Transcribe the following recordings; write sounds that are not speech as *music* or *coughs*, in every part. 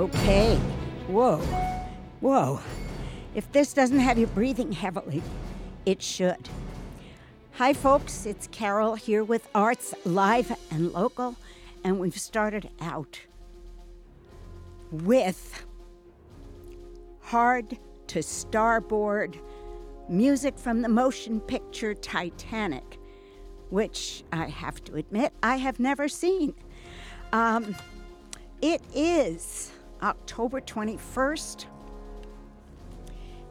Okay. Whoa. Whoa. If this doesn't have you breathing heavily, it should. Hi, folks. It's Carol here with Arts Live and Local, and we've started out with Hard to Starboard music from the motion picture Titanic, which I have to admit I have never seen. Um, it is October 21st.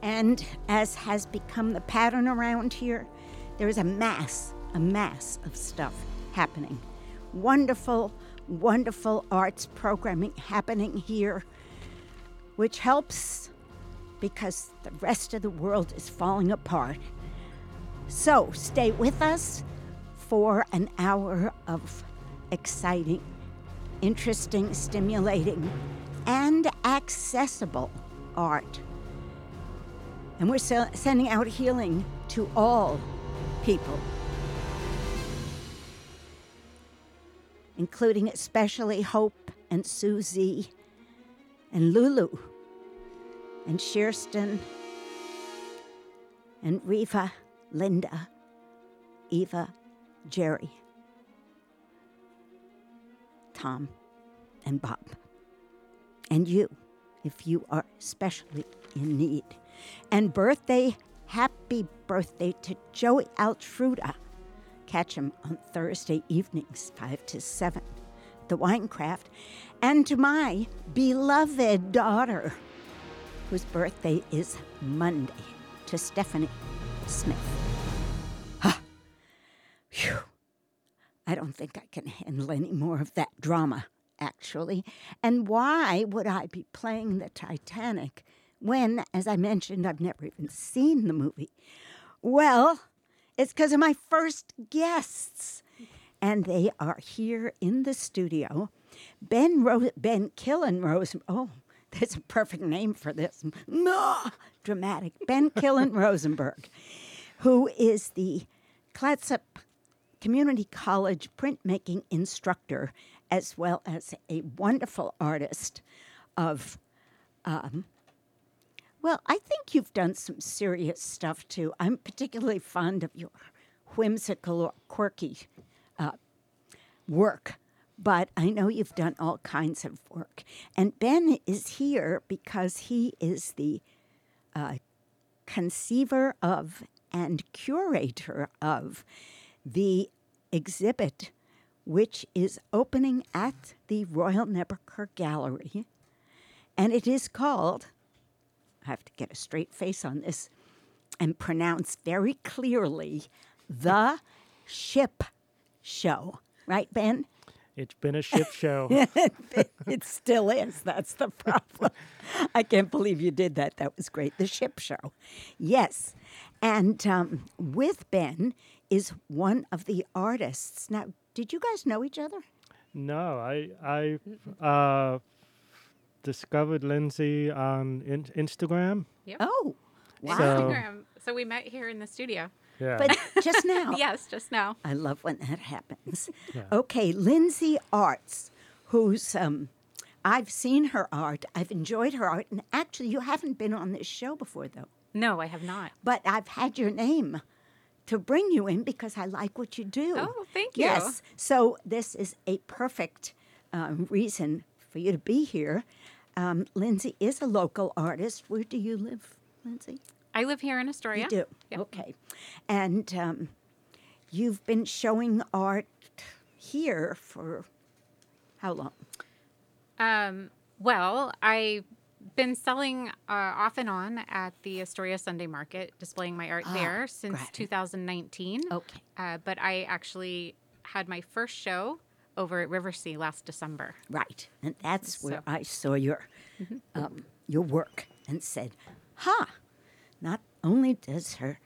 And as has become the pattern around here, there is a mass, a mass of stuff happening. Wonderful, wonderful arts programming happening here, which helps because the rest of the world is falling apart. So stay with us for an hour of exciting, interesting, stimulating, and accessible art. And we're se- sending out healing to all people, including especially Hope and Susie and Lulu and Sherston and Riva, Linda, Eva, Jerry, Tom, and Bob. And you, if you are especially in need. And birthday, happy birthday to Joey Altruda. Catch him on Thursday evenings, 5 to 7, the Winecraft. And to my beloved daughter, whose birthday is Monday, to Stephanie Smith. Ah, phew. I don't think I can handle any more of that drama, actually. And why would I be playing the Titanic when, as I mentioned, I've never even seen the movie? Well, it's because of my first guests. And they are here in the studio. Ben Ro- Ben Killen Rose. Oh, that's a perfect name for this. No, dramatic. Ben Killen Rosenberg, who is the Clatsop Community College printmaking instructor, as well as a wonderful artist of, um, well, I think you've done some serious stuff too. I'm particularly fond of your whimsical or quirky uh, work, but I know you've done all kinds of work. And Ben is here because he is the uh, conceiver of and curator of the exhibit, which is opening at the Royal Nebeker Gallery. And it is called, I have to get a straight face on this and pronounce very clearly, The Ship Show. Right, Ben? It's been a ship show. *laughs* it still is. That's the problem. I can't believe you did that. That was great. The ship show. Yes. And um, with Ben is one of the artists. Now, did you guys know each other? no, I I uh, discovered Lindsay on in- Instagram. Yep. Oh, wow. So- Instagram. So we met here in the studio. Yeah. but just now. *laughs* Yes, just now. I love when that happens. Yeah. Okay, Lindsay Arts, who's um, I've seen her art. I've enjoyed her art, and actually, you haven't been on this show before, though. No, I have not. But I've had your name to bring you in because I like what you do. Oh, thank you. Yes. So this is a perfect um, reason for you to be here. Um, Lindsay is a local artist. Where do you live, Lindsay? I live here in Astoria. You do. Yep. Okay. And um, you've been showing art here for how long? Um, well, I've been selling uh, off and on at the Astoria Sunday Market, displaying my art Ah, there since it. 2019. Okay. Uh, but I actually had my first show over at Riversea last December. Right. And that's where So- I saw your um, your work and said, "Ha! Not only does her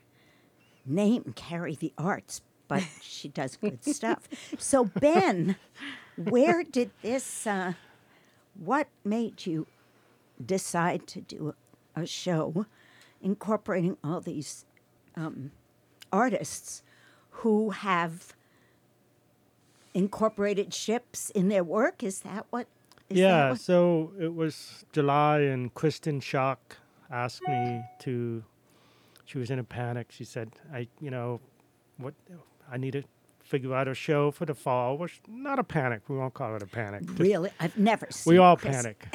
name carry the arts, but *laughs* she does good stuff." So Ben, where did this? Uh, what made you decide to do a, show incorporating all these um, artists who have incorporated ships in their work? Is that what Is that yeah, what- so it was July, and Kristen Shauck asked me to. She was in a panic. She said, "I, you know, what I need to figure out a show for the fall." Which not a panic. We won't call it a panic. just- really, I've never seen. we all Chris- panic.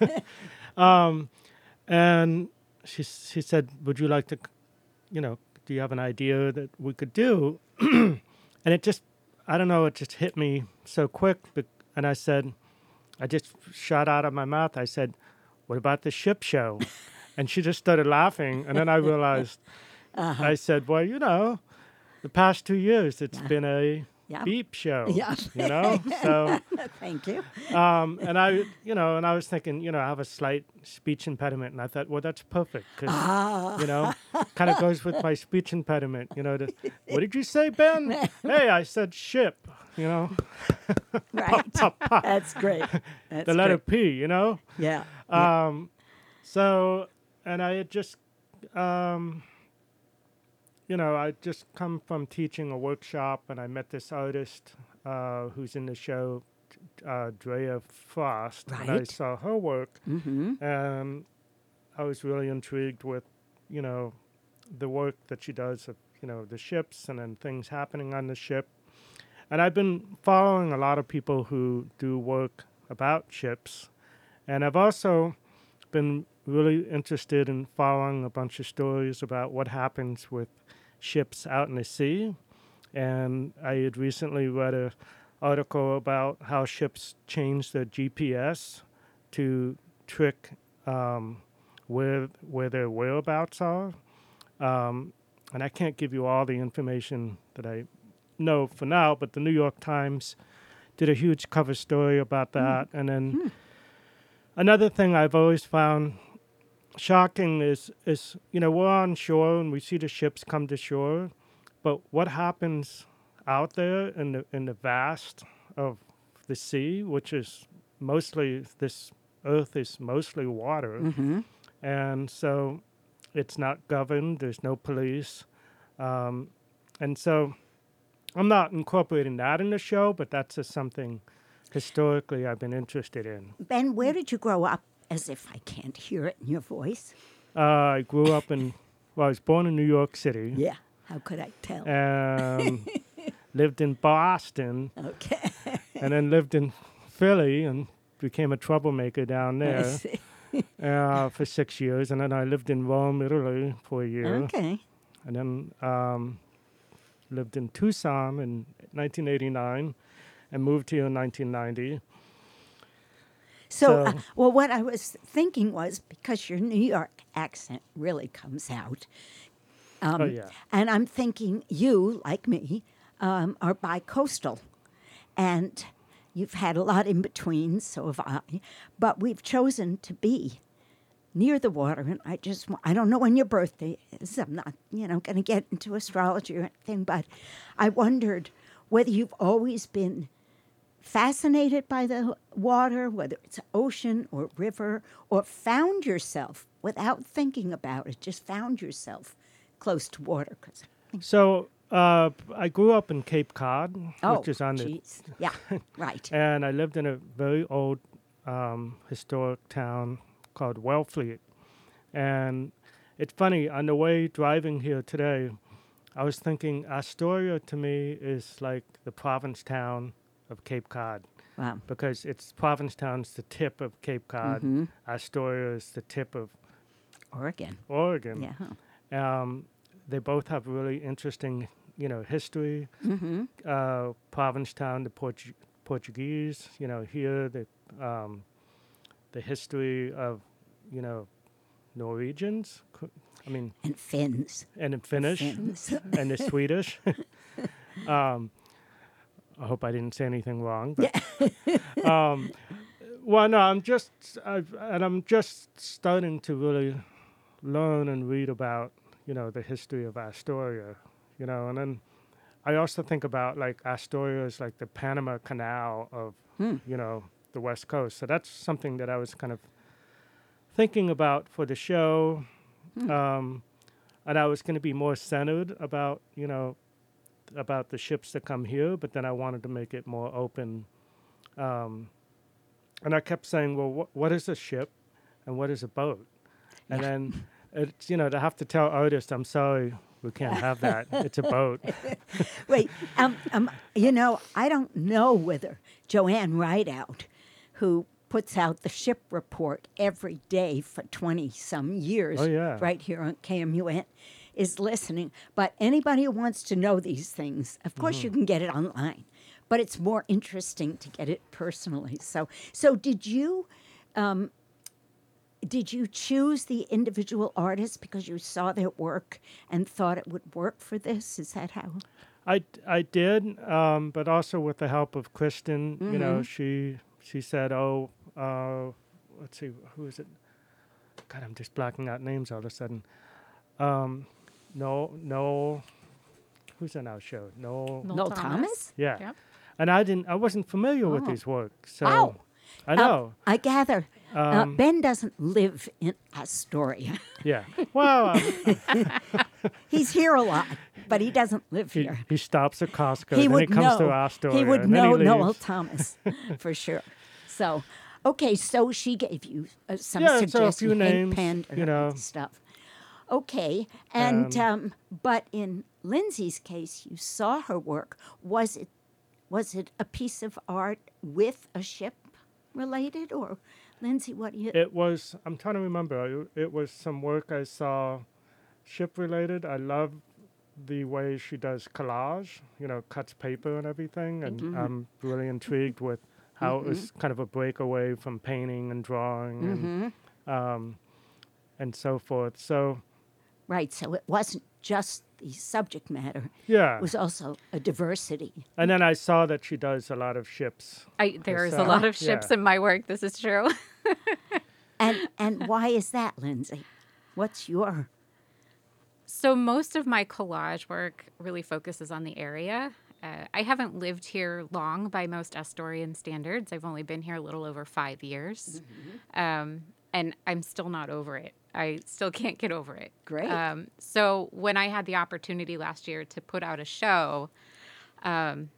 *laughs* *laughs* um, and she she said, "Would you like to, you know, do you have an idea that we could do?" *clears throat* and it just, I don't know, it just hit me so quick. bec- And I said, I just shot out of my mouth. I said, "What about the ship show?" *laughs* and she just started laughing. And then I realized, *laughs* Uh-huh. I said, "Well, you know." The past two years, it's been a Yeah. beep show. *laughs* Yeah. You know, so *laughs* Thank you. um, and I, you know, and I was thinking, you know, I have a slight speech impediment, and I thought, well, that's perfect because, Ah. you know, kind of goes with my speech impediment. You know, the, what did you say, Ben? *laughs* hey, I said ship. You know, Right. That's great. That's the letter great. P. You know, Yeah. yeah. um, so, and I had just, um, you know, I just come from teaching a workshop, and I met this artist uh, who's in the show, uh, Drea Frost, and I saw her work, mm-hmm. and I was really intrigued with, you know, the work that she does of, you know, the ships and then things happening on the ship. And I've been following a lot of people who do work about ships, and I've also been really interested in following a bunch of stories about what happens with ships out in the sea. And I had recently read an article about how ships change their GPS to trick um, where where their whereabouts are. Um, and I can't give you all the information that I know for now, but the New York Times did a huge cover story about that. And then another thing I've always found shocking is is you know we're on shore and we see the ships come to shore, but what happens out there in the in the vast of the sea, which is mostly this earth is mostly water, Mm-hmm. and so it's not governed. There's no police, um, and so I'm not incorporating that in the show, but that's just something historically I've been interested in. Ben, where did you grow up? As if I can't hear it in your voice. Uh, I grew up in, *laughs* well, I was born in New York City. Yeah. How could I tell? Um, *laughs* lived in Boston, okay. and then lived in Philly, and became a troublemaker down there uh, for six years. And then I lived in Rome, Italy, for a year, Okay. and then um, lived in Tucson in 1989, and moved here in 1990. So, uh, well, what I was thinking was because your New York accent really comes out. Um, Oh, yeah. And I'm thinking you, like me, um, are bi-coastal, and you've had a lot in between. So have I, but we've chosen to be near the water. And I just, I don't know when your birthday is. I'm not, you know, going to get into astrology or anything, but I wondered whether you've always been fascinated by the water, whether it's ocean or river, or found yourself without thinking about it, just found yourself close to water. 'cause- So uh, I grew up in Cape Cod, oh, which is on the jeez. Yeah, *laughs* right. and I lived in a very old um, historic town called Wellfleet. And it's funny, on the way driving here today, I was thinking Astoria to me is like the Provincetown of Cape Cod Wow. because it's Provincetown's the tip of Cape Cod. Mhm. Astoria is the tip of Oregon. Oregon. Yeah. Um, they both have really interesting, you know, history. Mm-hmm. uh, Provincetown, the Portu- Portuguese, you know, here the um, the history of, you know, Norwegians. I mean, And Finns. and in Finnish Finns. and the Swedish. *laughs* *laughs* um, I hope I didn't say anything wrong. But, *laughs* um, well, no, I'm just, I've, and I'm just starting to really learn and read about, you know, the history of Astoria, you know, and then I also think about like Astoria is like the Panama Canal of, Hmm. you know, the West Coast. So that's something that I was kind of thinking about for the show. Hmm. Um, and I was going to be more centered about, you know, about the ships that come here, but then I wanted to make it more open um, and I kept saying, "Well, wh- what is a ship, and what is a boat?" And Yeah. then, it's you know, to have to tell artists, "I'm sorry, we can't have that. it's a boat." *laughs* Wait, um, um, you know, I don't know whether Joanne Rideout, who puts out the ship report every day for 20 some years, Oh, yeah. right here on KMUN, is listening. But anybody who wants to know these things, of course, Mm-hmm. you can get it online. But it's more interesting to get it personally. So, so did you? Um, did you choose the individual artists because you saw their work and thought it would work for this? Is that how? I, I did, um, but also with the help of Kristen, you know, she she said, "Oh, uh, let's see, who is it? God, I'm just blacking out names all of a sudden. Um, no, no, who's on our show? No, Noel Noel Thomas. Thomas? yeah. Yep. And I didn't, I wasn't familiar with Oh. his work, so Wow. I Um, know, I gather uh, Um, Ben doesn't live in Astoria. *laughs* yeah. Well, um, *laughs* He's here a lot, but he doesn't live he, here. he stops at Costco, He then would he comes know. to our store, he would and then know he Noel leaves. Thomas *laughs* for sure. So, okay, so she gave you uh, some Yeah, so a suggestions, few Hank names, Pender you know. and stuff. Okay, and Um, um, but in Lindsay's case, you saw her work. Was it was it a piece of art with a ship related, or Lindsay? What do you? It was. I'm trying to remember. It, was some work I saw, ship related. I love the way she does collage. You know, cuts paper and everything, and Mm-hmm. I'm really intrigued with how it was kind of a breakaway from painting and drawing Mm-hmm. and um, and so forth. So Right, so it wasn't just the subject matter, yeah, it was also a diversity. and then I saw that she does a lot of ships. I, there's a lot of ships yeah. in my work. This is true. *laughs* And and why is that, Lindsay? What's your So most of my collage work really focuses on the area. Uh, I haven't lived here long by most Astorian standards. I've only been here a little over five years, um, and I'm still not over it. I still can't get over it. Great. Um, so when I had the opportunity last year to put out a show, um,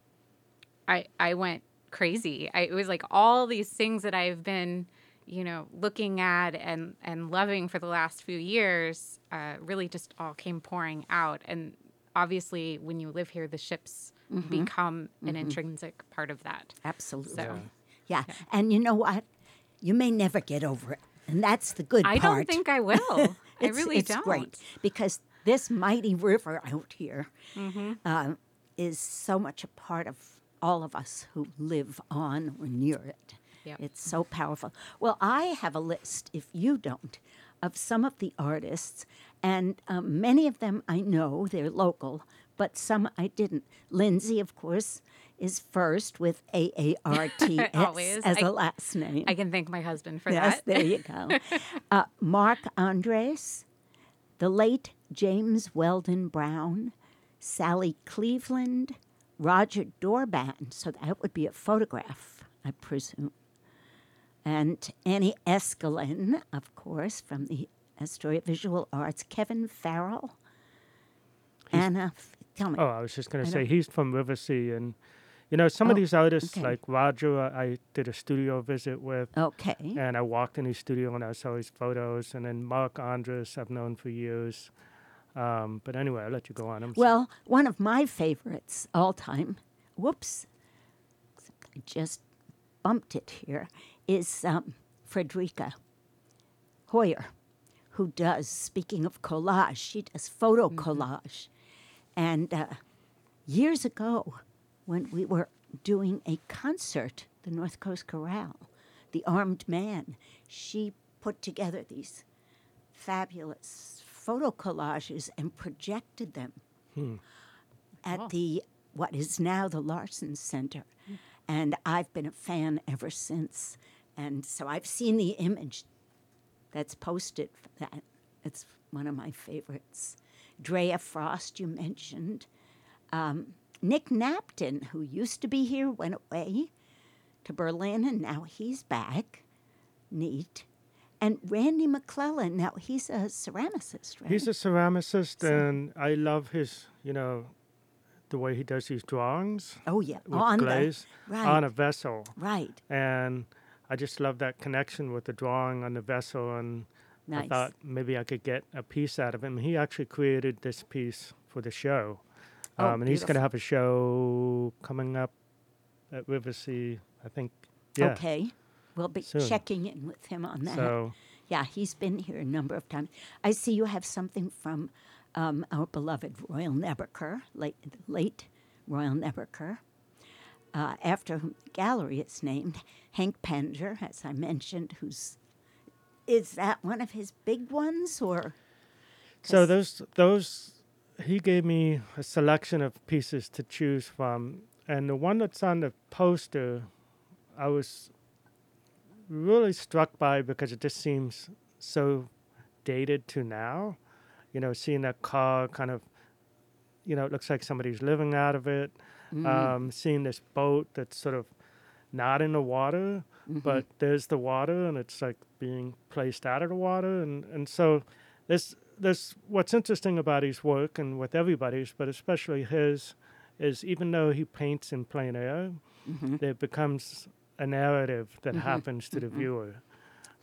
I I went crazy. I, it was like all these things that I've been, you know, looking at and and loving for the last few years, uh, really just all came pouring out. And obviously, when you live here, the ships become an intrinsic part of that. absolutely? So Yeah. And you know what? You may never get over it. And that's the good I part. I don't think I *laughs* will. I really it's don't. great because this mighty river out here Mm-hmm. uh, is so much a part of all of us who live on or near it. Yep. It's so powerful. Well, I have a list, if you don't, of some of the artists, and um, many of them I know, they're local, but some I didn't. Lindsay, of course, is first with A A R T S *laughs* as I- a last name. I can thank my husband for Yes, that. there you go. *laughs* Uh, Mark Andres, the late James Weldon Brown, Sally Cleveland, Roger Dorband. So that would be a photograph, I presume. And Annie Escalin, of course, from the Astoria Visual Arts. Kevin Farrell. Anna, tell me. Oh, I was just going to say he's from Riversea, and you know some of Oh, these artists okay. like Roger. I I did a studio visit with, Okay. and I walked in his studio and I saw his photos. And then Mark Andres, I've known for years. Um, but anyway, I'll let you go on. I'm Well, one of my favorites all time, whoops, I just bumped it here, is um, Frederica Hoyer, who does, speaking of collage, she does photo collage. And uh, years ago, when we were doing a concert, the North Coast Chorale, the Armed Man, she put together these fabulous photo collages and projected them at Oh. the what is now the Larson Center. And I've been a fan ever since. And so I've seen the image that's posted for that. It's one of my favorites. Drea Frost, you mentioned. Um, Nick Napton, who used to be here, went away to Berlin, and now he's back. Neat. And Randy McClellan, now he's a ceramicist, right? He's a ceramicist, So- and I love his, you know, the way he does these drawings oh, yeah. with on glaze the, right, on a vessel. right. And I just love that connection with the drawing on the vessel, and I thought maybe I could get a piece out of him. He actually created this piece for the show, Oh, um, and he's going to have a show coming up at Riversea, I think. Yeah. Okay. We'll be Soon. checking in with him on that. So *laughs* Yeah, he's been here a number of times. I see you have something from um, our beloved Royal Nebeker, late, late Royal Nebeker. Uh, after whom the gallery is named, Hank Pender, as I mentioned, who's is that one of his big ones or So those those he gave me a selection of pieces to choose from, and the one that's on the poster, I was really struck by because it just seems so dated to now. You know, seeing that car kind of, you know, it looks like somebody's living out of it. Um, seeing this boat that's sort of not in the water, but there's the water and it's like being placed out of the water, and and so there's there's what's interesting about his work and with everybody's, but especially his, is even though he paints in plein air, mm-hmm. there becomes a narrative that mm-hmm. happens to the mm-hmm. viewer.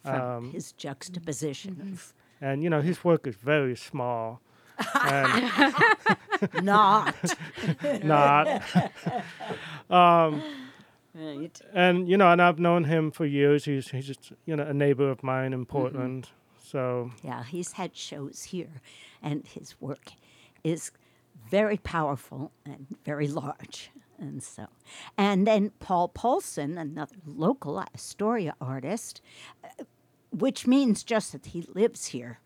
from Um, his juxtaposition of And you know his work is very small, and *laughs* not *laughs* not. Um, right. And you know, and I've known him for years. He's he's just you know a neighbor of mine in Portland. So Yeah, he's had shows here, and his work is very powerful and very large. And so, and then Paul Paulson, another local Astoria artist, uh, which means just that he lives here.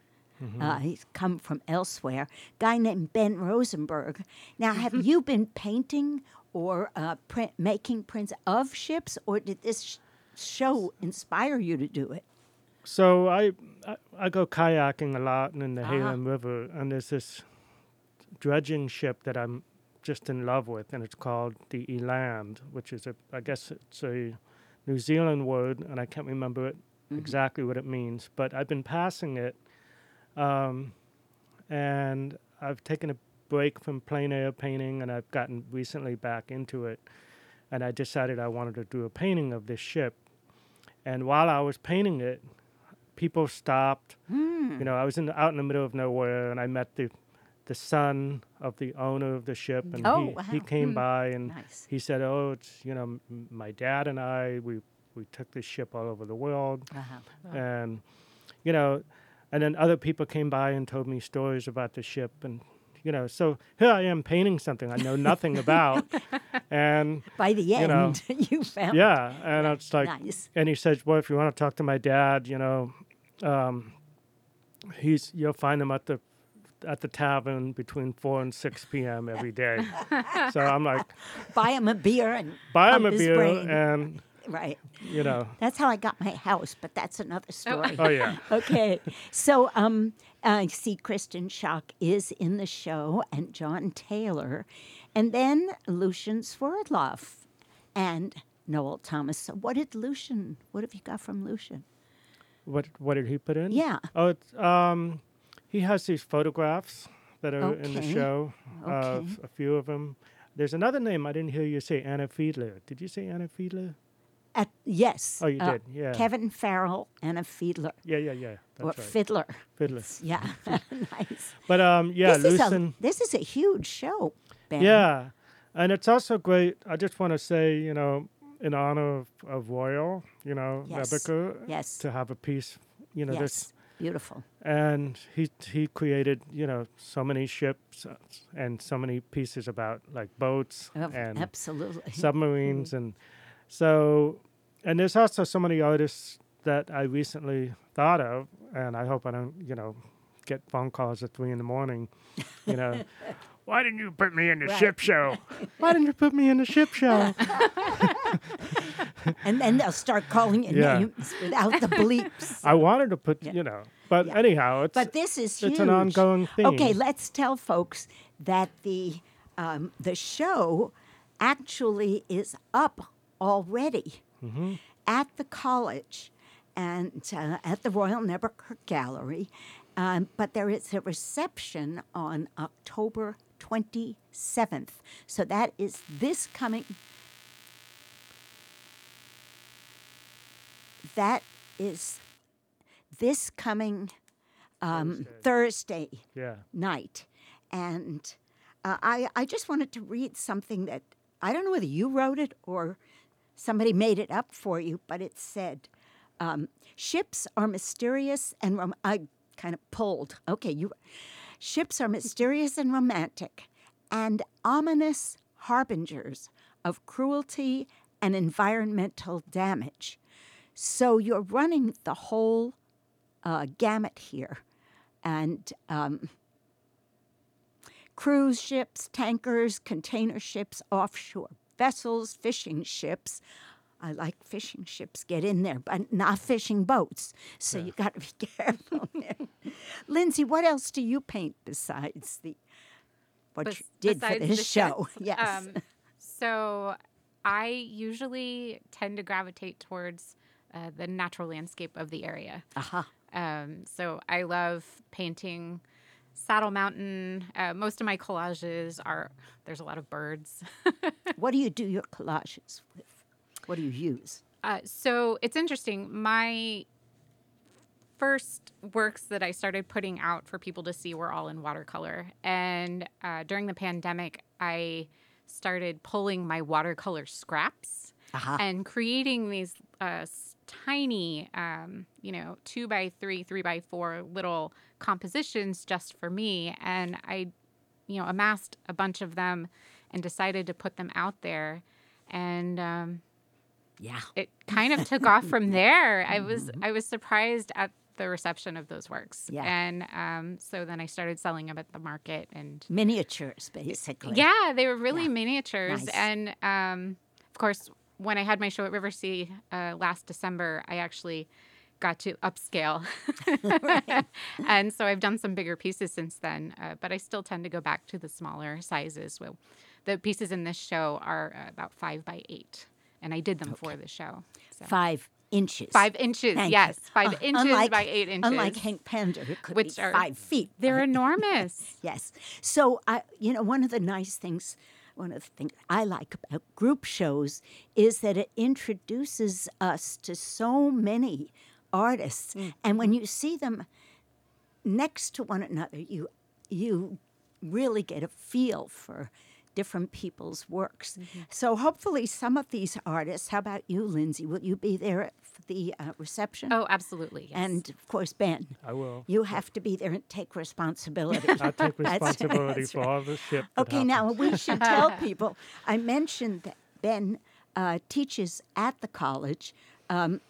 Uh, he's come from elsewhere. Guy named Ben Rosenberg. Now, have you been painting or uh, print, making prints of ships, or did this sh- show inspire you to do it? So I, I I go kayaking a lot in the Halem River, and there's this dredging ship that I'm just in love with, and it's called the Eland, which is a I guess it's a New Zealand word, and I can't remember it exactly what it means, but I've been passing it, um, and I've taken a break from plein air painting, and I've gotten recently back into it, and I decided I wanted to do a painting of this ship. And while I was painting it, people stopped. Hmm. You know, I was in the, out in the middle of nowhere, and I met the the son of the owner of the ship, and Oh, he, he wow. came hmm. by and Nice. he said, "Oh, it's you know, m- my dad and I we we took this ship all over the world, uh-huh. uh-huh. and you know, and then other people came by and told me stories about the ship, and you know, so here I am painting something I know nothing *laughs* about, and By the end, you know, *laughs* you, found yeah, and it's like, nice. and he says, "Well, if you want to talk to my dad, you know, um, he's you'll find him at the at the tavern between four and six p.m. every day." *laughs* so I'm like, Buy him a beer and buy him a beer, brain. and right. you know, That's how I got my house, but that's another story. oh yeah, *laughs* okay, so um, I see Kristen Shauck is in the show, and John Taylor, and then Lucian Swerdloff, and Noel Thomas. So, what did Lucian? What have you got from Lucian? What what did he put in? Yeah. Oh, it's, um, he has these photographs that are in the show Okay. of a few of them. There's another name I didn't hear you say, Anna Fiedler. Did you say Anna Fiedler? At yes. Oh, you uh, did, yeah. Kevin Farrell Anna Fiedler. Yeah, yeah, yeah. or right. fiddler. Fiddler. Yeah, *laughs* nice. But um, yeah, this is a this is a huge show. Ben. Yeah, and it's also great. I just want to say, you know, in honor of, of Royal, you know, Yes. Nebeker, Yes. to have a piece, you know, yes. this, Beautiful. and he he created, you know, so many ships uh, and so many pieces about like boats Oh, and Absolutely. *laughs* submarines, and so, and there's also so many artists that I recently thought of, and I hope I don't, you know, get phone calls at three in the morning, you know. *laughs* Why didn't you put me in the Right. ship show? *laughs* Why didn't you put me in the ship show? *laughs* and then they'll start calling you Yeah. names without the bleeps. *laughs* I wanted to put, Yeah. you know, but Yeah. anyhow, it's But this is huge. it's an ongoing theme. Okay, let's tell folks that the um, the show actually is up already Mm-hmm. at the college and uh, at the Royal Nebeker Gallery. Um, but there is a reception on October 27th. So that is this coming that is this coming um, Thursday. Yeah. night. And uh, I, I just wanted to read something that I don't know whether you wrote it or somebody made it up for you, but it said, um, "Ships are mysterious and rom- I kind of pulled. Okay, you. Ships are mysterious and romantic, and ominous harbingers of cruelty and environmental damage. So you're running the whole uh, gamut here, and um, cruise ships, tankers, container ships, offshore vessels, fishing ships. I like fishing ships, get in there, but not fishing boats. So you got to be *laughs* careful there. Lindsay, what else do you paint besides the what Bes- you did for this show? ships. *laughs* Yes. Um, so I usually tend to gravitate towards uh, the natural landscape of the area. Aha. Um, so I love painting Saddle Mountain. Uh, most of my collages are there's a lot of birds. *laughs* What do you do your collages with? What do you use? Uh, so it's interesting. My first works that I started putting out for people to see were all in watercolor. And uh, during the pandemic, I started pulling my watercolor scraps Aha. and creating these uh, tiny, um, you know, two by three, three by four little compositions just for me. And I, you know, amassed a bunch of them and decided to put them out there. And um, Yeah. it kind of took off from there. I was I was surprised at the reception of those works. Mm-hmm. Yeah. And um, so then I started selling them at the market and Miniatures, basically. yeah, they were really Yeah. miniatures. Nice. And um, of course, when I had my show at Riversea uh, last December, I actually got to upscale. *laughs* *laughs* and so I've done some bigger pieces since then, uh, but I still tend to go back to the smaller sizes. Well, the pieces in this show are uh, about five by eight, and I did them for the show. So. Five inches. Five inches, Thank you. yes, five Uh, inches unlike- by eight inches. Unlike Hank Pender, it could Which be are- five feet. They're *laughs* enormous. Yes. So I, you know, one of the nice things, one of the things I like about group shows is that it introduces us to so many artists, and when you see them next to one another, you you really get a feel for different people's works. So hopefully, some of these artists. How about you, Lindsay? Will you be there for the uh, reception? Oh, absolutely. Yes. And of course, Ben. I will. You have to be there and take responsibility. *laughs* I take *laughs* responsibility that's for right. all the shit. that Okay, now we should tell *laughs* people. I mentioned that Ben uh, teaches at the college. Um,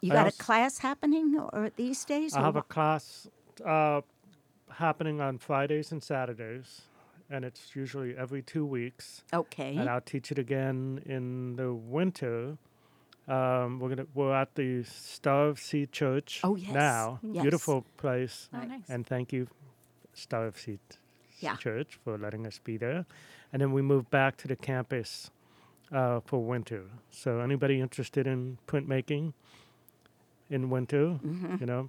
you I got a class happening or these days? I or have a class uh, happening on Fridays and Saturdays, and it's usually every two weeks. okay. And I'll teach it again in the winter. Um, we're gonna we're at the Star of Sea Church Oh, yes. now. Yes. Beautiful place. Oh, nice. And thank you, Star of Sea Yeah. Church, for letting us be there. And then we move back to the campus uh, for winter. So anybody interested in printmaking in winter, Mm-hmm. you know,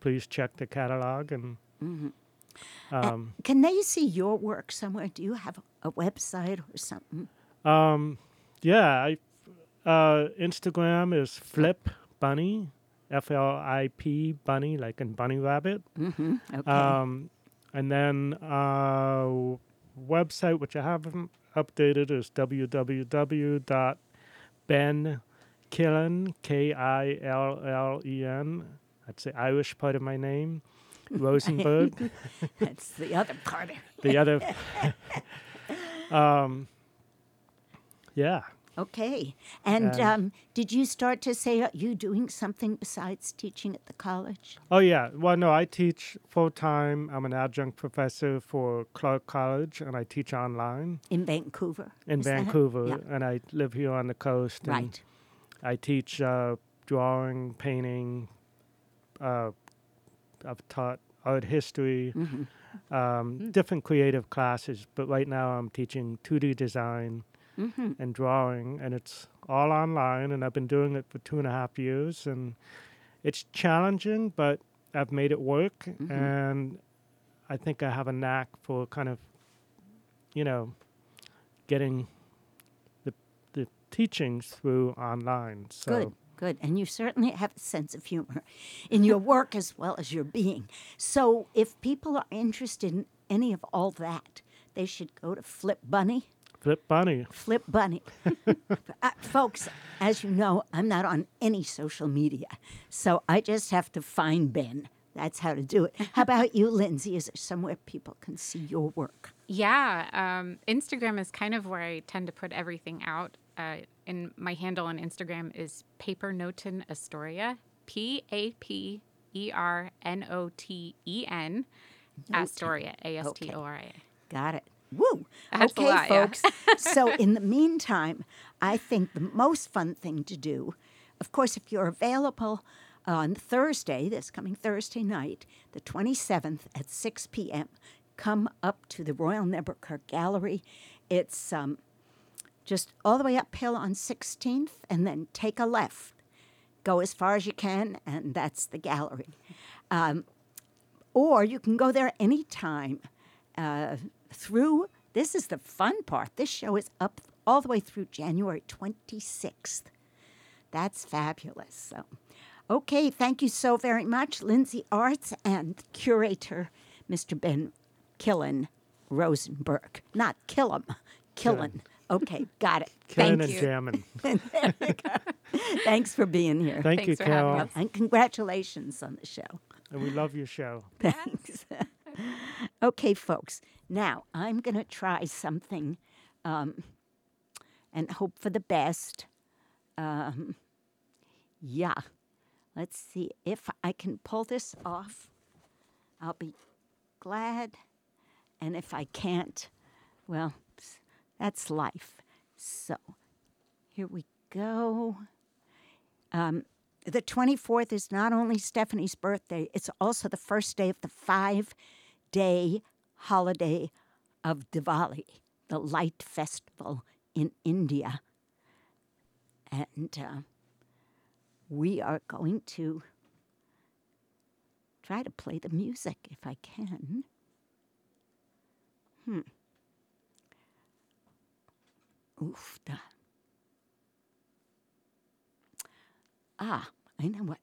please check the catalog and. Um, Can they see your work somewhere? Do you have a website or something? Um, yeah, I, uh, Instagram is Flip Bunny, F L I P Bunny, like in Bunny Rabbit. Mm-hmm. Okay. Um, and then uh, website which I haven't updated is www.benkillen K I L L E N. That's the Irish part of my name. Rosenberg. *laughs* That's the other part. of the other. *laughs* *laughs* um, yeah. Okay. And um, did you start to say, are you doing something besides teaching at the college? Oh yeah. Well, no, I teach full time. I'm an adjunct professor for Clark College, and I teach online In Vancouver? in is? Vancouver. Yeah. And I live here on the coast. And Right. I teach uh, drawing, painting. Uh, I've taught art history, Mm-hmm. um, different creative classes. But right now, I'm teaching 2D design Mm-hmm. and drawing, and it's all online. And I've been doing it for two and a half years, and it's challenging, but I've made it work, and I think I have a knack for kind of, you know, getting the the teachings through online. So Good, good. And you certainly have a sense of humor in your *laughs* work as well as your being. So if people are interested in any of all that, they should go to Flip Bunny. Flip Bunny. Flip Bunny. *laughs* uh, folks, as you know, I'm not on any social media. So I just have to find Ben. That's how to do it. How *laughs* about you, Lindsay? Is there somewhere people can see your work? Yeah, um, Instagram is kind of where I tend to put everything out. Uh, and my handle on Instagram is Paper Noten Astoria, P A P E R N O T E N, Astoria, A S T O R I A. Got it. Woo. That's a okay, lot, yeah. folks. *laughs* so, in the meantime, I think the most fun thing to do, of course, if you're available on Thursday, this coming Thursday night, the 27th at 6 p.m., come up to the Royal Nebeker Gallery. It's um, just all the way uphill on 16th, and then take a left. Go as far as you can, and that's the gallery. Um, or you can go there anytime uh, through. This is the fun part. This show is up all the way through January 26th. That's fabulous. So, okay, thank you so very much, Lindsay Arts and curator Mr. Ben Killen Rosenberg. Not Killam, Killen. Okay, got it. Killing Thank and you. jamming. *laughs* Thanks for being here. Thank Thanks you, for having Carol. us. And congratulations on the show. And we love your show. Thanks. *laughs* okay, folks. Now I'm going to try something um, and hope for the best. Um, yeah. Let's see if I can pull this off. I'll be glad. And if I can't, well, s- that's life. So here we go. Um, the 24th is not only Stephanie's birthday, it's also the first day of the five day holiday of Diwali, the light festival in India. And uh, we are going to try to play the music if I can. Hmm. Oof. da. Ah, I know what.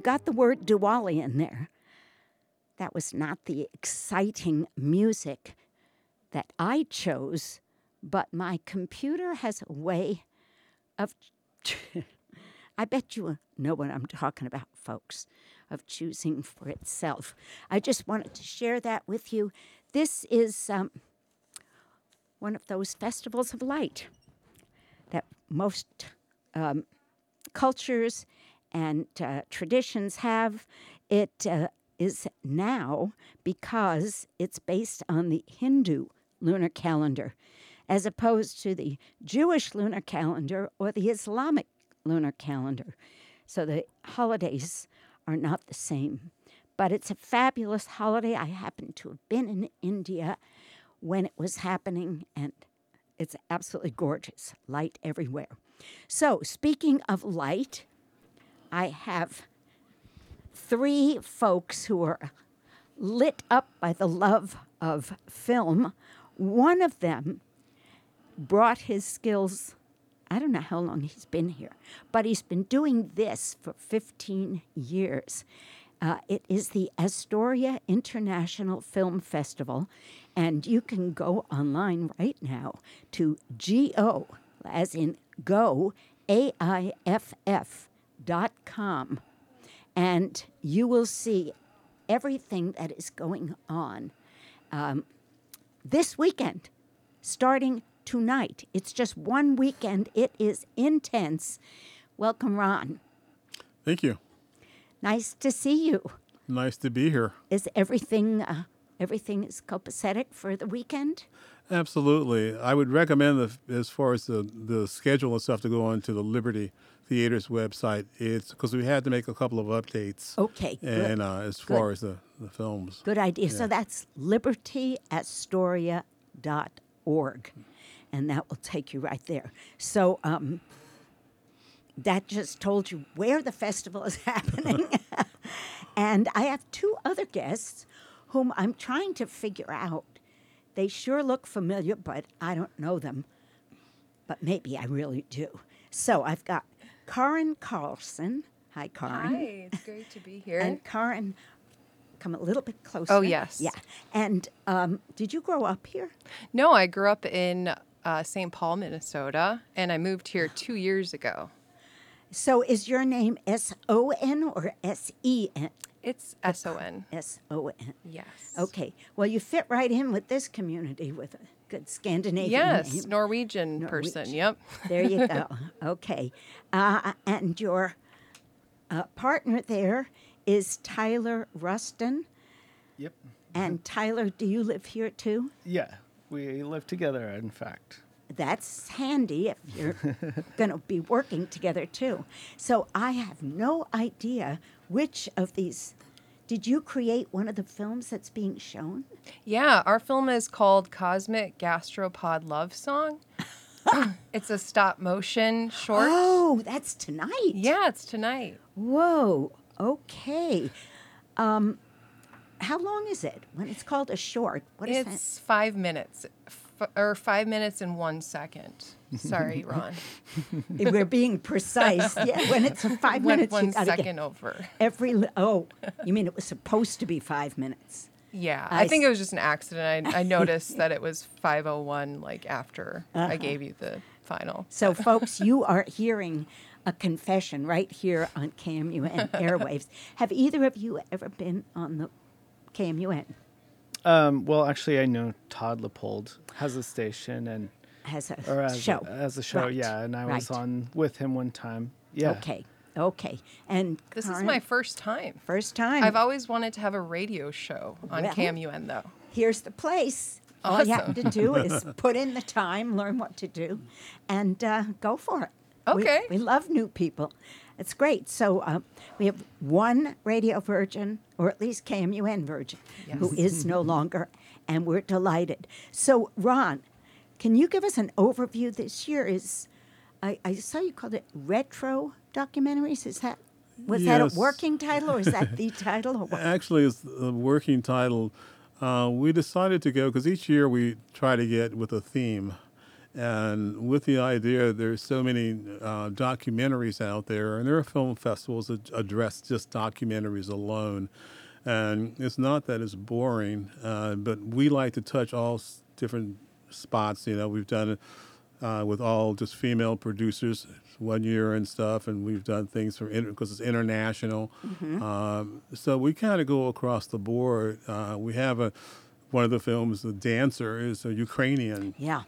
You got the word Diwali in there. That was not the exciting music that I chose, but my computer has a way of. *laughs* I bet you know what I'm talking about, folks, of choosing for itself. I just wanted to share that with you. This is um, one of those festivals of light that most um, cultures and uh, traditions have. It uh, is now because it's based on the Hindu lunar calendar, as opposed to the Jewish lunar calendar or the Islamic lunar calendar. So the holidays are not the same. But it's a fabulous holiday. I happen to have been in India when it was happening, and it's absolutely gorgeous. Light everywhere. So, speaking of light, I have three folks who are lit up by the love of film. One of them brought his skills. I don't know how long he's been here, but he's been doing this for 15 years. Uh, it is the Astoria International Film Festival, and you can go online right now to GO, as in go, A I F F com, and you will see everything that is going on um, this weekend, starting tonight. It's just one weekend. It is intense. Welcome, Ron. Thank you. Nice to see you. Nice to be here. Is everything uh, everything is copacetic for the weekend? Absolutely. I would recommend, the, as far as the, the schedule and stuff, to go on to the Liberty Theater's website. It's because we had to make a couple of updates. Okay, good. And uh, as far as the, the films. Good idea. So that's libertyastoria.org, and that will take you right there. So um, that just told you where the festival is *laughs* happening. *laughs* and I have two other guests whom I'm trying to figure out. They sure look familiar, but I don't know them. But maybe I really do. So I've got Karin Carlson. Hi, Karin. Hi, it's great to be here. And Karin, come a little bit closer. Oh, yes. Yeah. And um, did you grow up here? no, I grew up in uh, St. Paul, Minnesota, and I moved here *gasps* two years ago. So is your name S O N or S E N? It's S O N. S O N. Yes. Okay. Well, you fit right in with this community with a good Scandinavian Yes, name. Norwegian, person. Yep. *laughs* There you go. okay. Uh, and your uh, partner there is Tyler Rustin. Yep. And Tyler, do you live here too? Yeah, we live together, in fact. That's handy if you're *laughs* going to be working together too. So I have no idea which of these. Did you create one of the films that's being shown? Yeah, our film is called Cosmic Gastropod Love Song. *coughs* it's a stop motion short. Oh, that's tonight. Yeah, it's tonight. Whoa. Okay. Um, how long is it when it's called a short? What is it? It's five minutes, f- or five minutes and one second. Sorry, *laughs* Ron. We're being precise. Yeah, when it's a *laughs* five One- minutes, one you gotta second get over. every. li- Oh, you mean it was supposed to be five minutes? Yeah, I I, think s- it was just an accident. I, I *laughs* noticed that it was 501 like after I gave you the final. So, folks, you are hearing a confession right here on KMUN airwaves. Have either of you ever been on the KMUN? Um, well, actually, I know Todd Leopold has a station and Has a or as show? A, as a show, Right, yeah. And I was on with him one time. Yeah. Okay, okay. And This is my first time. first time. I've always wanted to have a radio show on Well- KMUN though. here's the place. All you have to do is *laughs* put in the time, learn what to do, and uh, go for it. Okay. We, love new people. It's great. So uh, we have one Radio Virgin, or at least KMUN Virgin, who is no longer, and we're delighted. So, Ron, can you give us an overview? This year is, I, I saw you called it retro documentaries. Is that was that a working title, or is that the *laughs* title? Or what? Actually, it's the working title. Uh, we decided to go because each year we try to get with a theme. And with the idea, there's so many uh, documentaries out there, and there are film festivals that address just documentaries alone. And it's not that it's boring, uh, but we like to touch all different spots. You know, we've done it uh, with all just female producers one year and stuff, and we've done things for because it's international. Um, so we kind of go across the board. Uh, we have a one of the films, The Dancer, is a Ukrainian, Yeah.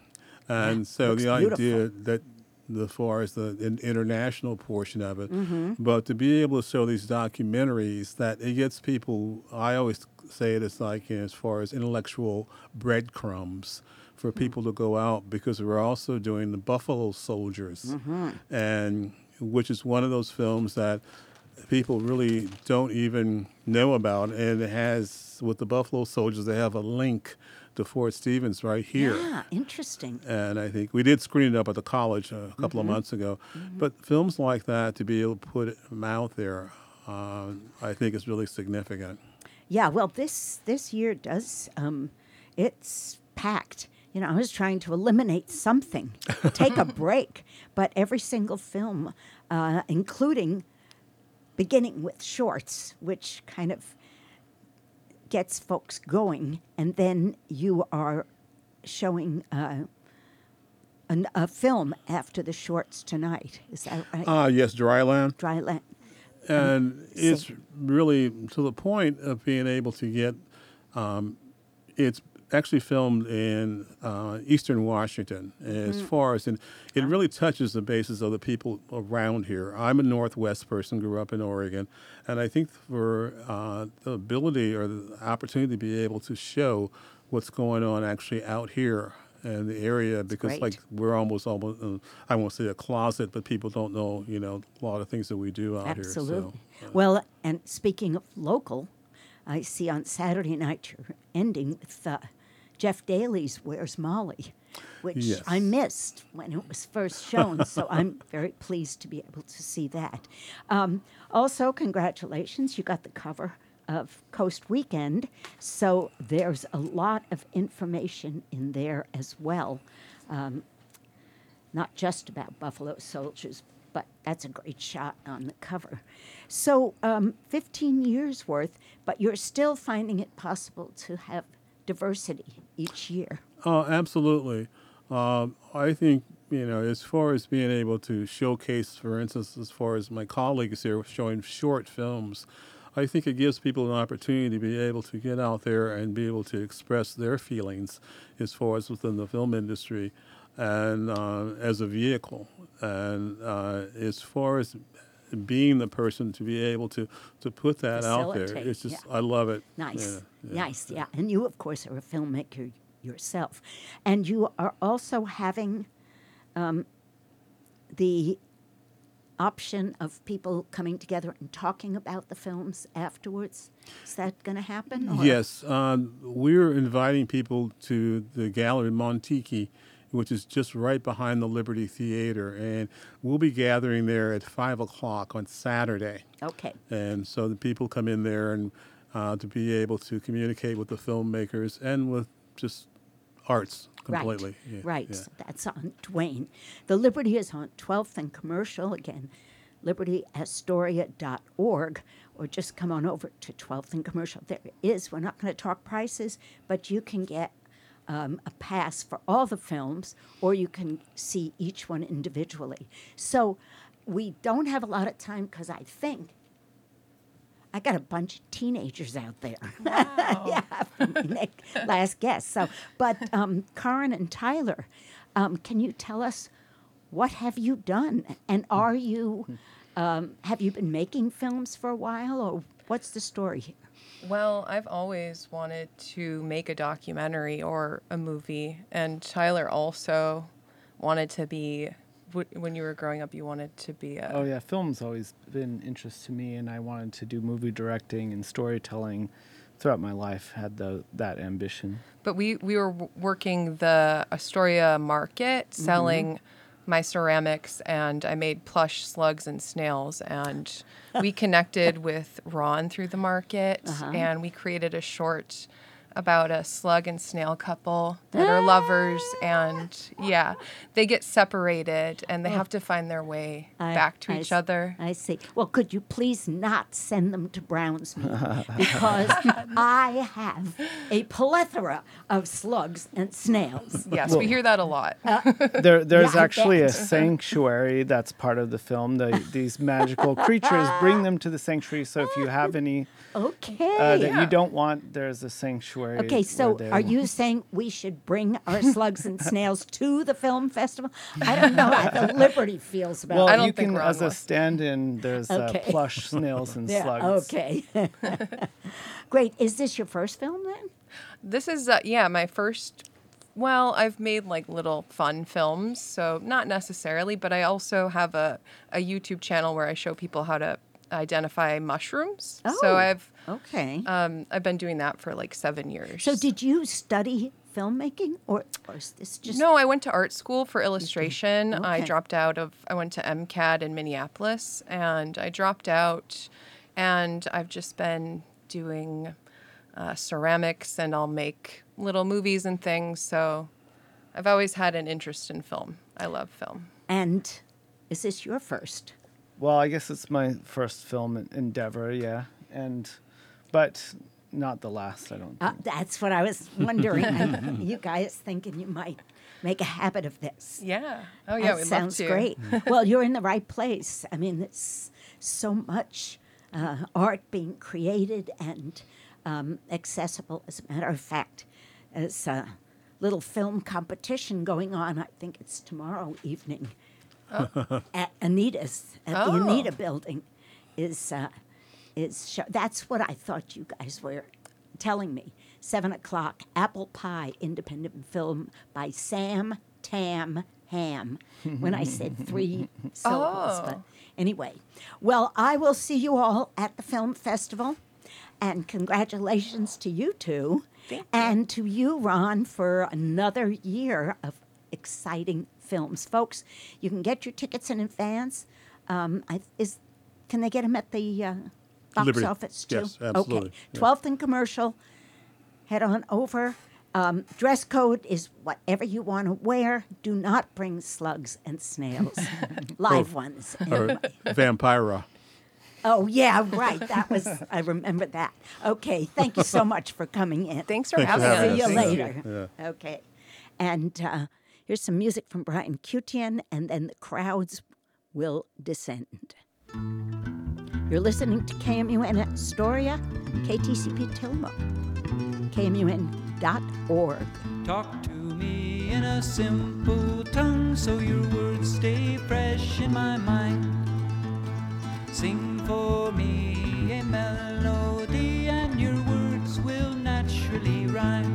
and so looks the idea beautiful. that the far as the international portion of it, Mm-hmm. but to be able to show these documentaries, that it gets people. I always say it as like as far as intellectual breadcrumbs for Mm. people to go out because we're also doing the Buffalo Soldiers, Mm-hmm. and which is one of those films that people really don't even know about, and it has with the Buffalo Soldiers they have a link to Fort Stevens right here. Yeah, interesting. And I think we did screen it up at the college a couple of months ago. But films like that, to be able to put them out there, uh, I think is really significant. Yeah, well, this this year does. Um, it's packed. You know, I was trying to eliminate something, take a *laughs* break, but every single film, uh, including beginning with shorts, which kind of gets folks going, and then you are showing uh, an, a film after the shorts tonight. Is that right? Ah, yes, Dryland. Dryland. and it's really to the point of being able to get um, it's actually filmed in uh, eastern washington. As far as and it really touches the bases of the people around here. I'm a northwest person grew up in oregon and i think for uh, the ability or the opportunity to be able to show what's going on actually out here in the area because like we're almost almost uh, i won't say a closet but people don't know you know a lot of things that we do out Absolutely. here so Well, and speaking of local, I see on Saturday night you're ending with uh, Jeff Daly's Where's Molly, which Yes. I missed when it was first shown. so *laughs* I'm very pleased to be able to see that. Um, also, congratulations, you got the cover of Coast Weekend. So there's a lot of information in there as well. Um, not just about Buffalo Soldiers, but that's a great shot on the cover. So, um, 15 years worth, but you're still finding it possible to have diversity each year. Oh, absolutely. Um, I think you know, as far as being able to showcase, for instance, as far as my colleagues here showing short films, I think it gives people an opportunity to be able to get out there and be able to express their feelings as far as within the film industry and uh, as a vehicle. And uh, as far as being the person to be able to, to put that out there, it's just, yeah. I love it. Nice, Yeah, yeah. nice, yeah. And you, of course, are a filmmaker yourself. And you are also having um, the option of people coming together and talking about the films afterwards. Is that going to happen? or- Yes, um, we're inviting people to the Gallery Montiki, which is just right behind the Liberty Theater, and we'll be gathering there at five o'clock on Saturday. Okay. And so the people come in there and uh, to be able to communicate with the filmmakers and with just arts completely. Right, Yeah, right. yeah. So that's on Duane. The Liberty is on 12th and Commercial again, libertyastoria.org, or just come on over to 12th and Commercial. There is, we're not going to talk prices, but you can get um, a pass for all the films, or you can see each one individually. So we don't have a lot of time because I think I got a bunch of teenagers out there. *laughs* yeah, from last guess. So, but um, Karin and Tyler, um, can you tell us what have you done, and are you um, have you been making films for a while, or what's the story? Well, I've always wanted to make a documentary or a movie, and Tyler also wanted to be. When you were growing up, you wanted to be a. Oh yeah, film's always been interest to me, and I wanted to do movie directing and storytelling throughout my life. Had the that ambition. But we we were working the Astoria market, mm-hmm. selling my ceramics, and I made plush slugs and snails, and we connected with Ron through the market, uh-huh. and we created a short about a slug and snail couple that are lovers, and yeah, they get separated and they have to find their way I- back to I each s- other. I see. Well, could you please not send them to Brownsmead *laughs* because I have a plethora of slugs and snails. *laughs* Yes, we hear that a lot. *laughs* There, there's Yeah, actually a sanctuary that's part of the film. The, these magical creatures bring them to the sanctuary. So if you have any Okay. uh, that you don't want, there's a sanctuary. Okay, where so they are you *laughs* saying we should bring our slugs and snails to the film festival? I don't know how the Liberty feels about Well, I it. don't you think can, we're as a stand-in, there's Okay. uh, plush snails and *laughs* Yeah, slugs. okay. *laughs* Great. Is this your first film then? This is uh, yeah, my first well, I've made like little fun films, so not necessarily, but I also have a, a YouTube channel where I show people how to identify mushrooms. Oh. So I've Okay. um, I've been doing that for like seven years. so did you study filmmaking or, or is this just No, I went to art school for illustration. I dropped out of, I went to MCAD in Minneapolis and I dropped out and I've just been doing uh, ceramics and I'll make little movies and things. So I've always had an interest in film. I love film. And is this your first? Well, I guess it's my first film endeavor, yeah, and but not the last. I don't. Uh, think. that's what I was *laughs* wondering. I, you guys thinking you might make a habit of this. Yeah. Oh, yeah. that sounds love to. great. *laughs* well, you're in the right place. I mean, it's so much uh, art being created and um, accessible. As a matter of fact, there's a little film competition going on. I think it's tomorrow evening at Anita's at the Oh. Anita Building. Is uh, is show- that's what I thought you guys were telling me. Seven o'clock, Apple Pie independent film by Sam Tam Ham. When I said three *laughs* syllables, but Oh. anyway. Well, I will see you all at the film festival, and congratulations to you two, and to you, Ron, for another year of exciting films, folks. You can get your tickets in advance. Um, I, is can they get them at the uh, box Liberty. office too? Yes, absolutely. Okay, Yeah. 12th and commercial. Head on over. Um, dress code is whatever you want to wear. Do not bring slugs and snails, *laughs* live ones. Or. Vampira. Oh yeah, right. That was I remember that. Okay, thank you so *laughs* much for coming in. Thanks for Thanks having us. See you us. Thank later. Okay, and uh, here's some music from Brian Cutian, and then the crowds will descend. You're listening to KMUN at Astoria, KTCB Tillamook, KMUN.org. Talk to me in a simple tongue so your words stay fresh in my mind. Sing for me a melody and your words will naturally rhyme.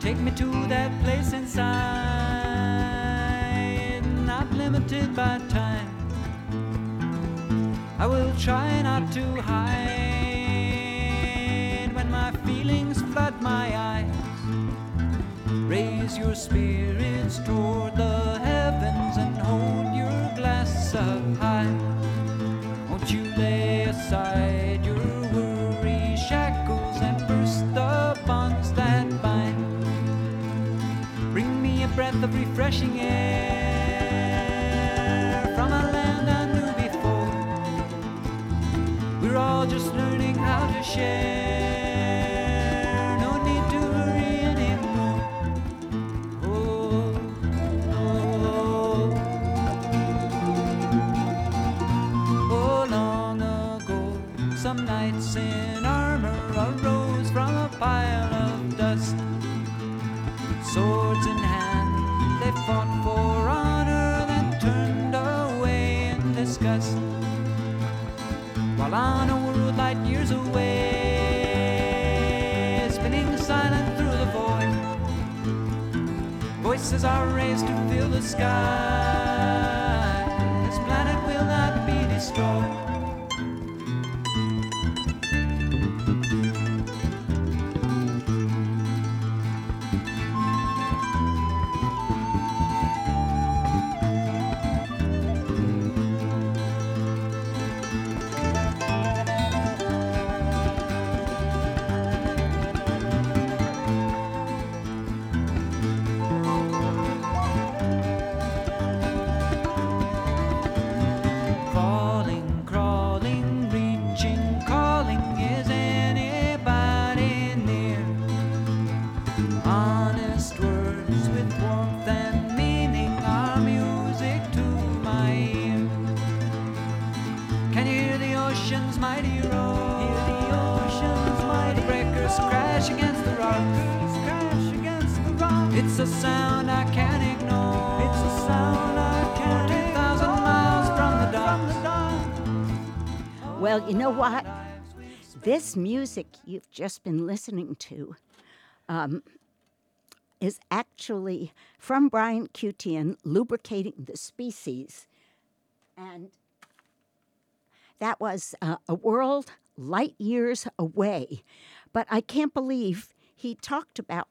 Take me to that place inside, not limited by time. I will try not to hide when my feelings flood my eyes. Raise your spirits toward the heavens and hold your glass up high. Won't you lay aside your worry shackles and burst the bonds that bind? Bring me a breath of refreshing air share. No need to hurry anymore. Oh, oh, oh, oh. long ago, some knights in armor arose from a pile of dust. Swords in hand, they fought for honor, then turned away in disgust. While on a world light years away, voices are raised to fill the sky. This planet will not be destroyed. It's a sound I can't ignore. It's a sound I can't ignore. 2,000 miles from the. Well, you know what? This music you've just been listening to um, is actually from Brian Cutian, Lubricating the Species. And that was uh, a world light years away. But I can't believe he talked about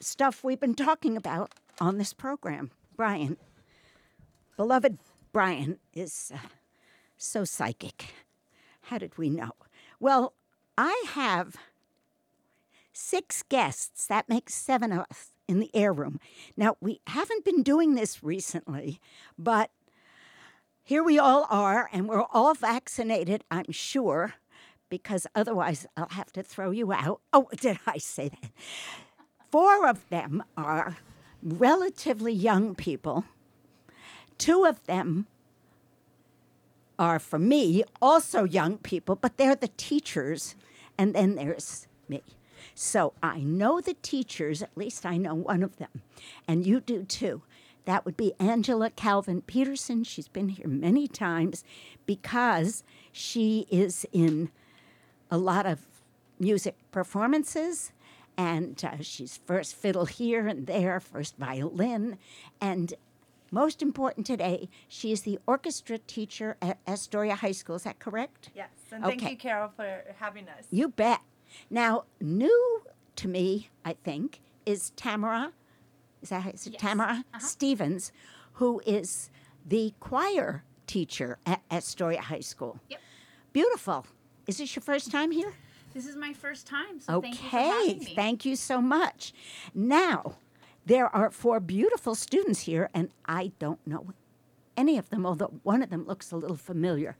stuff we've been talking about on this program. Brian, beloved Brian, is uh, so psychic. How did we know? Well, I have six guests. That makes seven of us in the air room. Now, we haven't been doing this recently, but here we all are, and we're all vaccinated, I'm sure, because otherwise I'll have to throw you out. Oh, did I say that? Four of them are relatively young people. Two of them are, for me, also young people, but they're the teachers, and then there's me. So I know the teachers, at least I know one of them, and you do too. That would be Angela Calvin Peterson. She's been here many times because she is in a lot of music performances and uh, she's first fiddle here and there, first violin, and most important today, she is the orchestra teacher at Astoria High School. Is that correct? Yes, and thank you, Carol, for having us. You bet. Now, new to me, I think, is Tamara. Is that is it? Tamara Stevens, who is the choir teacher at Astoria High School. Yep. Beautiful. Is this your first time here? This is my first time, so thank you for Okay, me. thank you so much. Now, there are four beautiful students here, and I don't know any of them, although one of them looks a little familiar.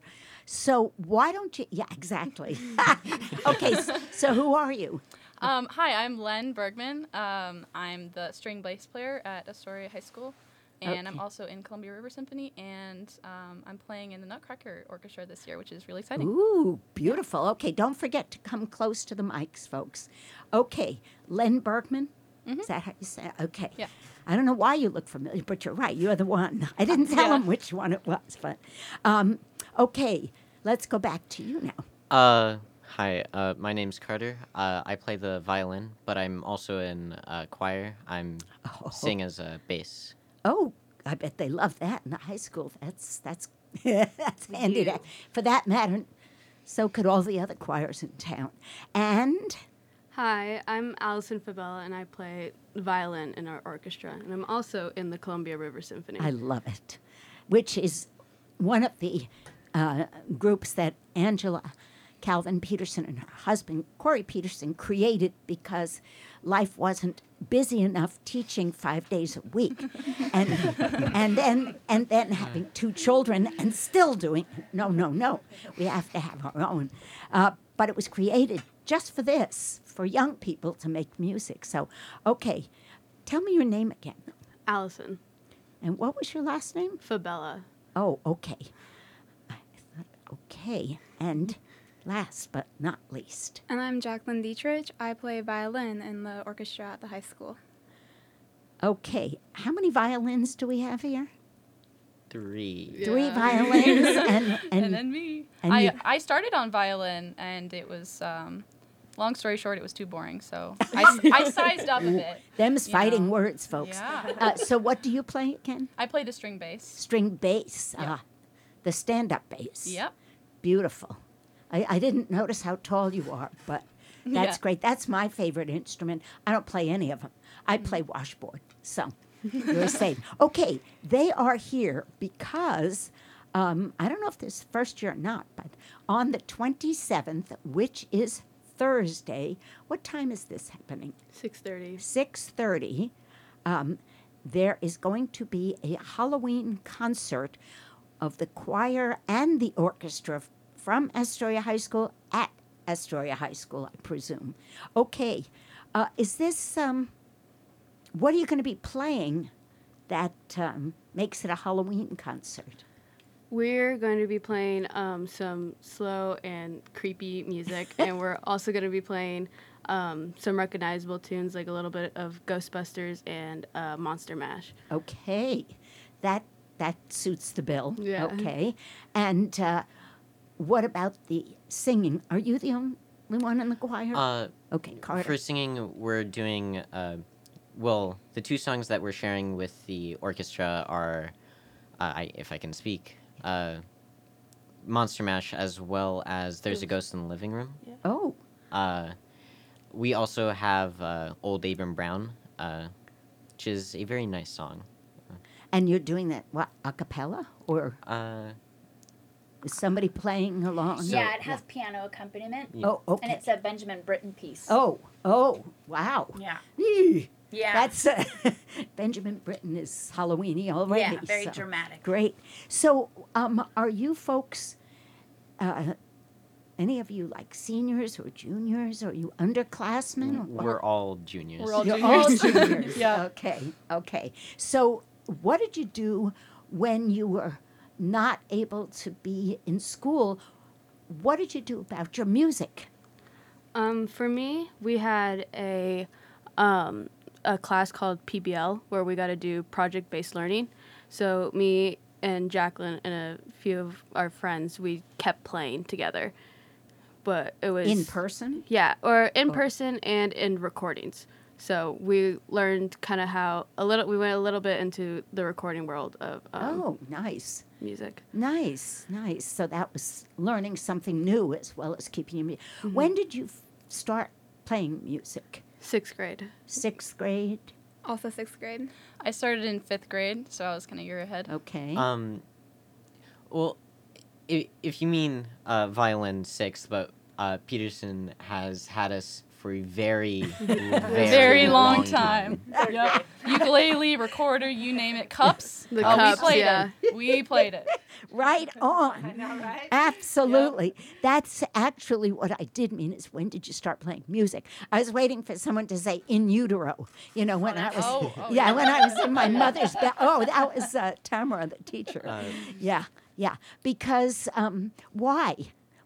So why don't you? Yeah, exactly. *laughs* *laughs* okay, so, so who are you? Um, hi, I'm Len Bergman. Um, I'm the string bass player at Astoria High School, and I'm also in Columbia River Symphony, and um, I'm playing in the Nutcracker Orchestra this year, which is really exciting. Ooh, beautiful. Okay, don't forget to come close to the mics, folks. Okay, Len Bergman. Is that how you say it? Okay. Mm-hmm. Yeah. I don't know why you look familiar, but you're right. You're the one. I didn't *laughs* tell Yeah. him which one it was, but um, okay. Let's go back to you now. Uh, hi. Uh, my name's Carter. Uh, I play the violin, but I'm also in uh, choir. I'm sing as a bass. Oh, I bet they love that in the high school. That's that's *laughs* that's handy. For that matter, so could all the other choirs in town. And Hi, I'm Allison Fabella, and I play violin in our orchestra, and I'm also in the Columbia River Symphony. I love it, which is one of the uh, groups that Angela Calvin Peterson and her husband Corey Peterson created because life wasn't busy enough teaching five days a week, *laughs* and and then and then having two children and still doing no no no we have to have our own, uh, but it was created just for this for young people to make music. So okay, tell me your name again. Allison And what was your last name? Fabella. Oh, okay. I thought, okay. And last but not least, And I'm Jacqueline Dietrich. I play violin in the orchestra at the high school. okay. How many violins do we have here? Three. Three violins *laughs* and and, and then me. and I, you- I started on violin, and it was, um, long story short, it was too boring. So *laughs* I sized up a bit. Them's fighting know. words, folks. Yeah. Uh, so what do you play again? I play the string bass. String bass. Yep. Uh, the stand-up bass. Yep. Beautiful. I, I didn't notice how tall you are, but that's Yeah. great. That's my favorite instrument. I don't play any of them. I Mm-hmm. play washboard, so you're safe. *laughs* Okay, they are here because um, I don't know if this is first year or not, but on the 27th, which is Thursday, what time is this happening? 6:30. 6.30 um, there is going to be a halloween concert of the choir and the orchestra f- from astoria high school at astoria high school i presume okay uh, is this um, what are you going to be playing that um, makes it a halloween concert We're going to be playing um, some slow and creepy music, and we're *laughs* also going to be playing um, some recognizable tunes, like a little bit of Ghostbusters and uh, Monster Mash. Okay, that that suits the bill. Yeah. Okay, and uh, what about the singing? Are you the only one in the choir? Uh, okay, Carter. For singing, we're doing. Uh, well, the two songs that we're sharing with the orchestra are, uh, I, if I can speak, uh, Monster Mash, as well as There's a Ghost in the Living Room. Oh. Uh, we also have uh, Old Abram Brown, uh, which is a very nice song. And you're doing that what a cappella or Uh, is somebody playing along? yeah, it has piano accompaniment. Oh, okay. And it's a Benjamin Britten piece. Oh, oh, wow. Yeah. Eee. Yeah. That's uh, *laughs* Benjamin Britten is Halloweeny already. Yeah, very so dramatic. Great. So, um, are you folks, uh, any of you like seniors or juniors? Or are you underclassmen? We're all juniors. We're all You're all juniors. juniors. *laughs* Yeah. Okay. Okay. So, what did you do when you were not able to be in school? What did you do about your music? Um, for me, we had a um, a class called PBL where we got to do project based learning. So me and Jacqueline and a few of our friends, we kept playing together. But it was In person? Yeah, or in Or- person and in recordings. So we learned kind of how a little. We went a little bit into the recording world of um, oh, nice. music. Nice, nice. So that was learning something new as well as keeping your music. When did you f- start playing music? Sixth grade. Sixth grade. Also sixth grade. I started in fifth grade, so I was kind of year ahead. Okay. Um, well, if, if you mean uh, violin sixth, but uh, Peterson has had us for a very, *laughs* very, Very long time. yep. *laughs* Ukulele, recorder, you name it. Cups. *laughs* The oh, cups, we played yeah. it. We played it. Right on. Right. Absolutely. That's actually what I did mean is when did you start playing music? I was waiting for someone to say in utero. You know, when I was Oh, oh, yeah, yeah. when I was in my mother's be- oh, that was uh, Tamara the teacher. Uh, yeah. Yeah. Because um, why?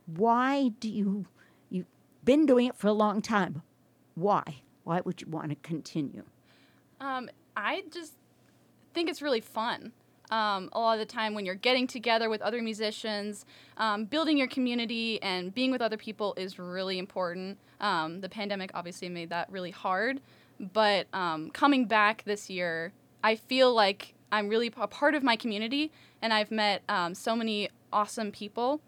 Why do you you've been doing it for a long time. Why? Why would you want to continue? Um, I just think it's really fun. Um, a lot of the time, when you're getting together with other musicians, um, building your community and being with other people is really important. Um, the pandemic obviously made that really hard, but um, coming back this year, I feel like I'm really a part of my community, and I've met um, so many awesome people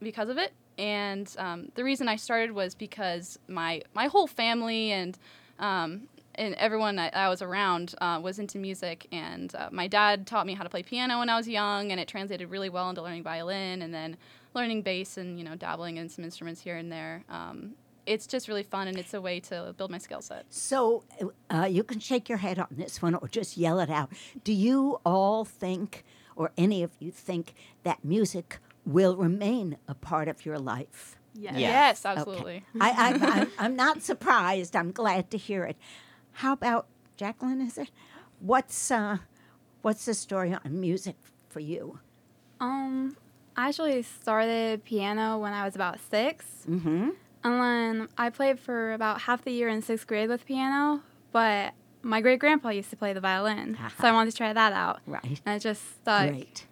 because of it. And um, the reason I started was because my my whole family and um, and everyone I, I was around uh, was into music, and uh, my dad taught me how to play piano when I was young, and it translated really well into learning violin, and then learning bass, and you know dabbling in some instruments here and there. Um, it's just really fun, and it's a way to build my skill set. So uh, you can shake your head on this one or just yell it out. Do you all think, or any of you think, that music will remain a part of your life? Yes. Yes, absolutely. Okay. I, I, I'm, I'm not surprised. I'm glad to hear it. How about Jacqueline? Is it? What's uh, what's the story on music for you? Um, I actually started piano when I was about six. Mm-hmm. And then I played for about half the year in sixth grade with piano, but my great grandpa used to play the violin. So I wanted to try that out. Right. And it just stuck. Great.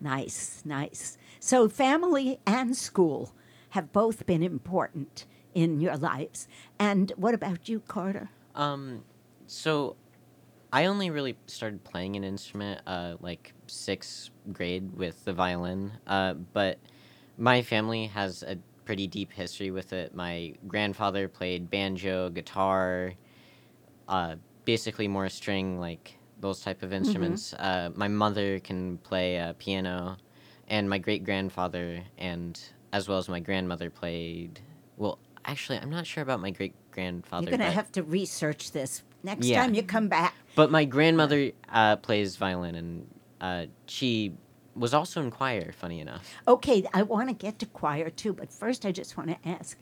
Nice, nice. So family and school have both been important in your lives. And what about you, Carter? Um, so I only really started playing an instrument uh, like sixth grade with the violin. Uh, but my family has a pretty deep history with it. My grandfather played banjo, guitar, uh, basically more string, like those type of instruments. Uh, my mother can play uh, piano, and my great grandfather and as well as my grandmother played. Well, actually, I'm not sure about my great grandfather. You're going to have to research this next Yeah. time you come back. But my grandmother uh, plays violin, and uh, she was also in choir. Funny enough. Okay, I want to get to choir too, but first I just want to ask.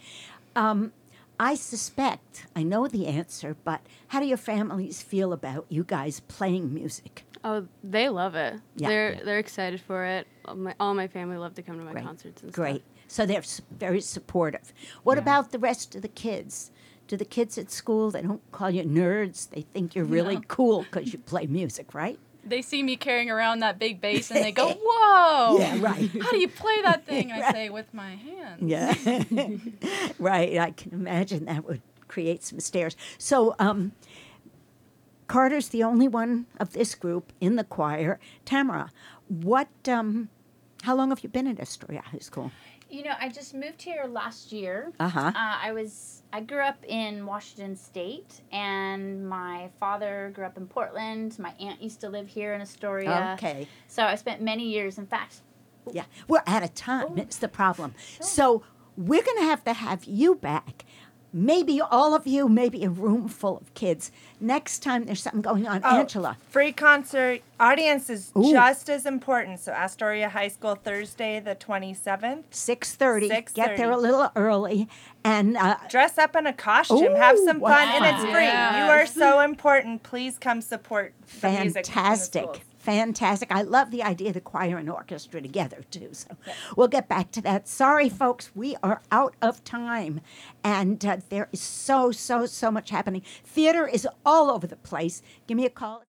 Um, I suspect, I know the answer, but how do your families feel about you guys playing music? Oh, they love it. Yeah. They're Yeah. they're excited for it. All my, all my family love to come to my Great. concerts and Great. stuff. So they're very supportive. What Yeah. about the rest of the kids? Do the kids at school, they don't call you nerds? They think you're really No. cool because you play music, right? They see me carrying around that big bass and they go, *laughs* "Whoa! Yeah, right. How do you play that *laughs* thing?" And I say, "With my hands." Yeah. *laughs* right. I can imagine that would create some stares. So, um, Carter's the only one of this group in the choir. Tamara, what, um, how long have you been at Astoria High School? You know, I just moved here last year. Uh-huh. Uh, I was I grew up in Washington State, and my father grew up in Portland. My aunt used to live here in Astoria. Okay. So I spent many years. In fact, Yeah, we're out of time. It's the problem. So we're going to have to have you back. Maybe all of you, maybe a room full of kids. Next time there's something going on, Oh, Angela. Free concert audience is Ooh. just as important. So Astoria High School Thursday the 27th. 6.30. Get there a little early and uh, Dress up in a costume, have some fun, and it's wow. free. You are so important. Please come support the music. fantastic. Fantastic. I love the idea of the choir and orchestra together, too. So we'll get back to that. Sorry, folks, we are out of time. And uh, there is so, so, so much happening. Theater is all over the place. Give me a call.